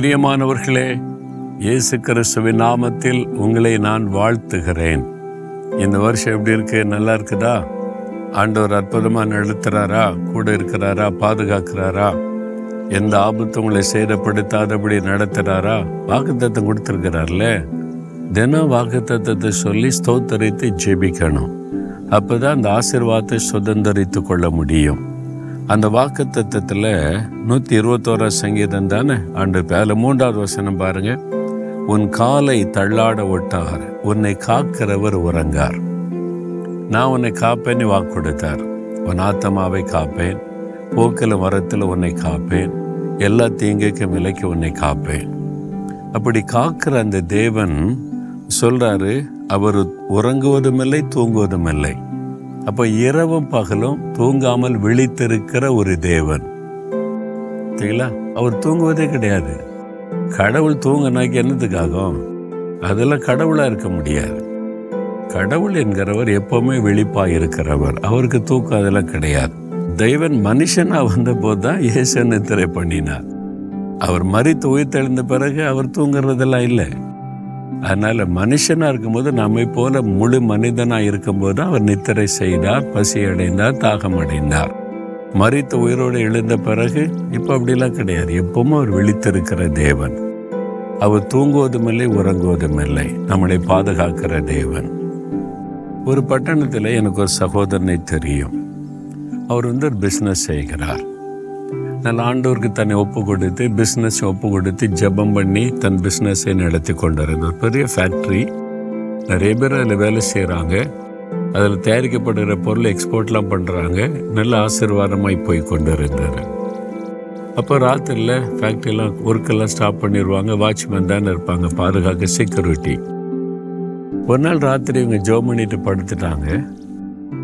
பிரியமானவர்களே இயேசு கிறிஸ்துவின் நாமத்தில் உங்களை நான் வாழ்த்துகிறேன். இந்த வருஷம் எப்படி இருக்கு? நல்லா இருக்குதா? ஆண்டவர் அற்புதமாக நடத்துகிறாரா கூட இருக்கிறாரா? பாதுகாக்கிறாரா? எந்த ஆபத்து உங்களை சேதப்படுத்தாதபடி நடத்துகிறாரா வாக்குத்தத்தம் கொடுத்துருக்கிறார்ல? தினம் வாக்குத்தத்தத்தை சொல்லி ஸ்தோத்தரித்து ஜெபிக்கணும். அப்பதான் அந்த ஆசிர்வாதத்தை சுதந்திரித்து கொள்ள முடியும். அந்த வாக்கு தத்துவத்தில் நூற்றி இருபத்தோராம் சங்கீதம் தானே? ஆண்டு அதில் மூன்றாவது வசனம் பாருங்க. உன் காலை தள்ளாட ஒட்டார் உன்னை காக்கிறவர் உறங்கார். நான் உன்னை காப்பேன்னு வாக்கு கொடுத்தார். உன் ஆத்தமாவை காப்பேன் போக்கில் வரத்தில் உன்னை காப்பேன். எல்லா தீங்குக்கும் விலைக்கு உன்னை காப்பேன். அப்படி காக்கிற அந்த தேவன் சொல்றாரு அவர் உறங்குவதும் இல்லை தூங்குவதும் இல்லை அப்போ இரவும் பகலும் தூங்காமல் விழித்திருக்கிற ஒரு தேவன். சரிங்களா? அவர் தூங்குவதே கிடையாது. கடவுள் தூங்கினாக்கி என்னத்துக்காகும்? அதெல்லாம் கடவுளா இருக்க முடியாது. கடவுள் என்கிறவர் எப்பவுமே விழிப்பா இருக்கிறவர். அவருக்கு தூக்கம் அதெல்லாம் கிடையாது. தெய்வன் மனுஷனா வந்த போது தான் இயேசு நித்திரை பண்ணினார். அவர் மறித்து உயிர்த்தெழுந்த பிறகு அவர் தூங்குறதெல்லாம் இல்லை. அதனால் மனுஷனாக இருக்கும்போது நம்மை போல முழு மனிதனாக இருக்கும்போது அவர் நித்திரை செய்தார் பசி அடைந்தார் தாகம் அடைந்தார். மறித்த உயிரோடு எழுந்த பிறகு இப்போ அப்படிலாம் கிடையாது. எப்பவும் அவர் விழித்திருக்கிற தேவன். அவர் தூங்குவதும் இல்லை உறங்குவதும் இல்லை. நம்மளை பாதுகாக்கிற தேவன். ஒரு பட்டணத்தில் எனக்கு ஒரு சகோதரனை தெரியும். அவர் வந்து ஒரு பிஸ்னஸ் செய்கிறார். நல்ல ஆண்டோருக்கு தன்னை ஒப்பு கொடுத்து பிஸ்னஸ் ஒப்பு கொடுத்து ஜெபம் பண்ணி தன் பிஸ்னஸை நடத்தி கொண்டிருந்த ஒரு பெரிய ஃபேக்ட்ரி நிறைய பேர் அதில் வேலை செய்கிறாங்க அதில் தயாரிக்கப்படுகிற பொருள் எக்ஸ்போர்ட்லாம் பண்ணுறாங்க நல்ல ஆசீர்வாதமாய் போய் கொண்டு இருந்தார் அப்போ ராத்திரியில் ஃபேக்ட்ரிலாம் ஒர்க்கெல்லாம் ஸ்டாப் பண்ணிடுவாங்க வாட்ச்மேன் தானே இருப்பாங்க. பாதுகாக்க செக்யூரிட்டி ஒரு நாள் ராத்திரி இவங்க ஜோ பண்ணிட்டு படுத்துட்டாங்க.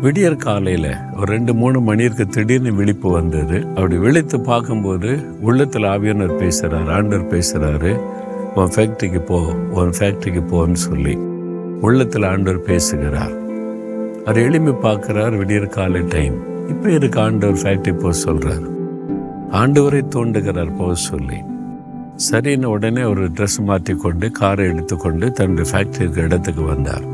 விடியற் காலையில் ஒரு ரெண்டு மூணு மணிக்கு திடீர்னு விழிப்பு வந்தது. அப்படி விழித்து பார்க்கும்போது உள்ளத்தில் ஆவியனர் பேசுகிறார் ஆண்டவர் பேசுகிறாரு உன் ஃபேக்ட்ரிக்கு போ உன் ஃபேக்ட்ரிக்கு போன்னு சொல்லி உள்ளத்தில் ஆண்டவர் பேசுகிறார். அவர் எளிமை பார்க்குறார் விடியற் காலை டைம் இப்போ இருக்கு ஆண்டவர் ஃபேக்ட்ரி போக சொல்கிறார் ஆண்டவரை தூண்டுகிறார் போக சொல்லி. சரின்னு உடனே ஒரு ட்ரெஸ் மாற்றி கொண்டு காரை எடுத்துக்கொண்டு தன்னுடைய ஃபேக்ட்ரிக்கு இடத்துக்கு வந்தார்.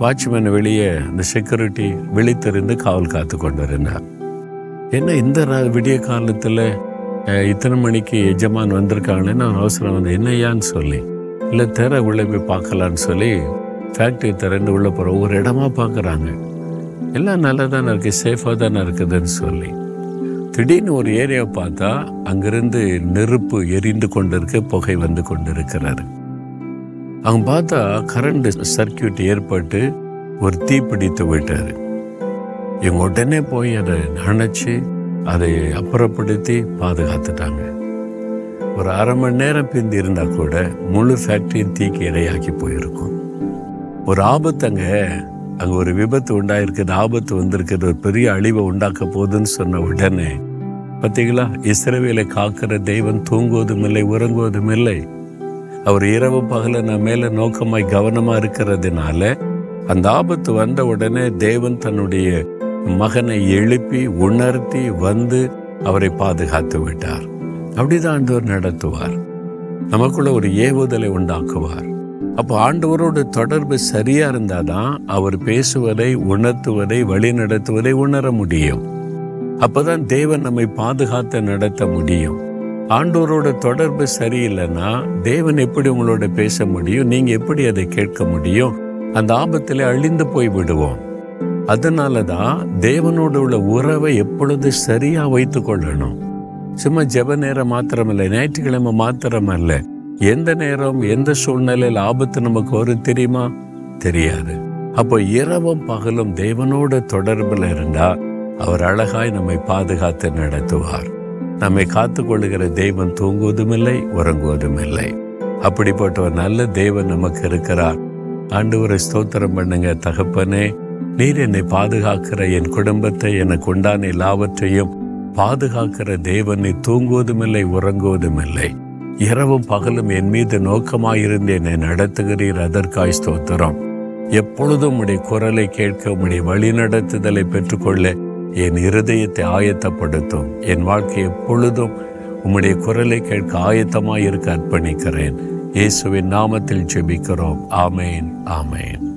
வாட்ச்மேன் வெளியே இந்த செக்யூரிட்டி விழித்திருந்து காவல் காத்து கொண்டிருந்தார். என்ன இந்த விடிய காலத்தில் இத்தனை மணிக்கு எஜமான் வந்திருக்காங்கன்னு நான் அவசரம் வந்து என்னையான்னு சொல்லி இல்லை திற உள்ளே போய் பார்க்கலான்னு சொல்லி ஃபேக்ட்ரி திறந்து உள்ளே போகிற ஒவ்வொரு இடமா பார்க்குறாங்க. எல்லாம் நல்லா தானே இருக்குது சேஃபாக தானே இருக்குதுன்னு சொல்லி. திடீர்னு ஒரு ஏரியாவை பார்த்தா அங்கேருந்து நெருப்பு எரிந்து கொண்டிருக்கு புகை வந்து கொண்டு கொண்டிருக்கிறாரு அவங்க பார்த்தா கரண்ட் சர்க்கியூட் ஏற்பட்டு ஒரு தீ பிடித்து இவங்க உடனே போய் அதை அணைச்சு அதை அப்புறப்படுத்தி பாதுகாத்துட்டாங்க. ஒரு அரை மணி நேரம் பிந்தி இருந்தால் கூட முழு ஃபேக்ட்ரியும் தீக்கு இரையாக்கி போயிருக்கும். ஒரு ஆபத்து அங்கே அங்கே ஒரு விபத்து உண்டாயிருக்குது ஆபத்து வந்திருக்குது ஒரு பெரிய அழிவை உண்டாக்க போகுதுன்னு சொன்ன உடனே பார்த்தீங்களா இஸ்ரவேலை காக்கிற தெய்வம் தூங்குவதும் இல்லை உறங்குவதும் இல்லை. அவர் இரவு பகல நம்ம மேல நோக்கமாய் கவனமா இருக்கிறதுனால அந்த ஆபத்து வந்த உடனே தேவன் தன்னுடைய மகனை எழுப்பி உணர்த்தி வந்து அவரை பாதுகாத்து விட்டார். அப்படிதான் ஆண்டவர் நடத்துவார். நமக்குள்ள ஒரு ஏவுதலை உண்டாக்குவார். அப்போ ஆண்டவரோட தொடர்பு சரியா இருந்தாதான் அவர் பேசுவதை உணர்த்துவதை வழி நடத்துவதை உணர முடியும். அப்பதான் தேவன் நம்மை பாதுகாத்து நடத்த முடியும். ஆண்டோரோட தொடர்பு சரியில்லைன்னா தேவன் எப்படி உங்களோட பேச முடியும்? நீங்க எப்படி அதை கேட்க முடியும்? அந்த ஆபத்தில் அழிந்து போய் விடுவோம். அதனால தான் தேவனோட உள்ள உறவை எப்பொழுது சரியா வைத்து கொள்ளணும். சும்மா ஜெப நேரம் மாத்திரமில்லை ஞாயிற்றுக்கிழமை மாத்திரமல்ல. எந்த நேரம் எந்த சூழ்நிலையில் ஆபத்து நமக்கு வரும் தெரியுமா? தெரியாது. அப்போ இரவும் பகலும் தேவனோட தொடர்பில் இருந்தா அவர் அழகாய் நம்மை பாதுகாத்து நடத்துவார். நம்மை காத்து கொள்ளுகிற தெய்வம் தூங்குவதும் இல்லை உறங்குவதும் இல்லை அப்படிப்பட்ட ஒரு நல்ல தெய்வன் நமக்கு இருக்கிறார். ஆண்டவரை ஸ்தோத்திரம் பண்ணுங்க தகப்பனே. நீர் என்னை பாதுகாக்கிற என் குடும்பத்தை எனக்கு உண்டான எல்லாவற்றையும் பாதுகாக்கிற தேவனை தூங்குவதும் இல்லை உறங்குவதும் இல்லை இரவும் பகலும் என் மீது நோக்கமாயிருந்து என்னை நடத்துகிறீர். அதற்காய் ஸ்தோத்திரம். எப்பொழுதும் உடைய குரலை கேட்க உடைய வழிநடத்துதலை பெற்றுக்கொள்ள. என் இருதயத்தை ஆயத்தப்படுத்தும். என் வாழ்க்கை எப்பொழுதும் உம்முடைய குரலை கேட்க ஆயத்தமாக இருக்க அர்ப்பணிக்கிறேன். இயேசுவின் நாமத்தில் ஜெபிக்கிறோம். ஆமேன் ஆமேன்.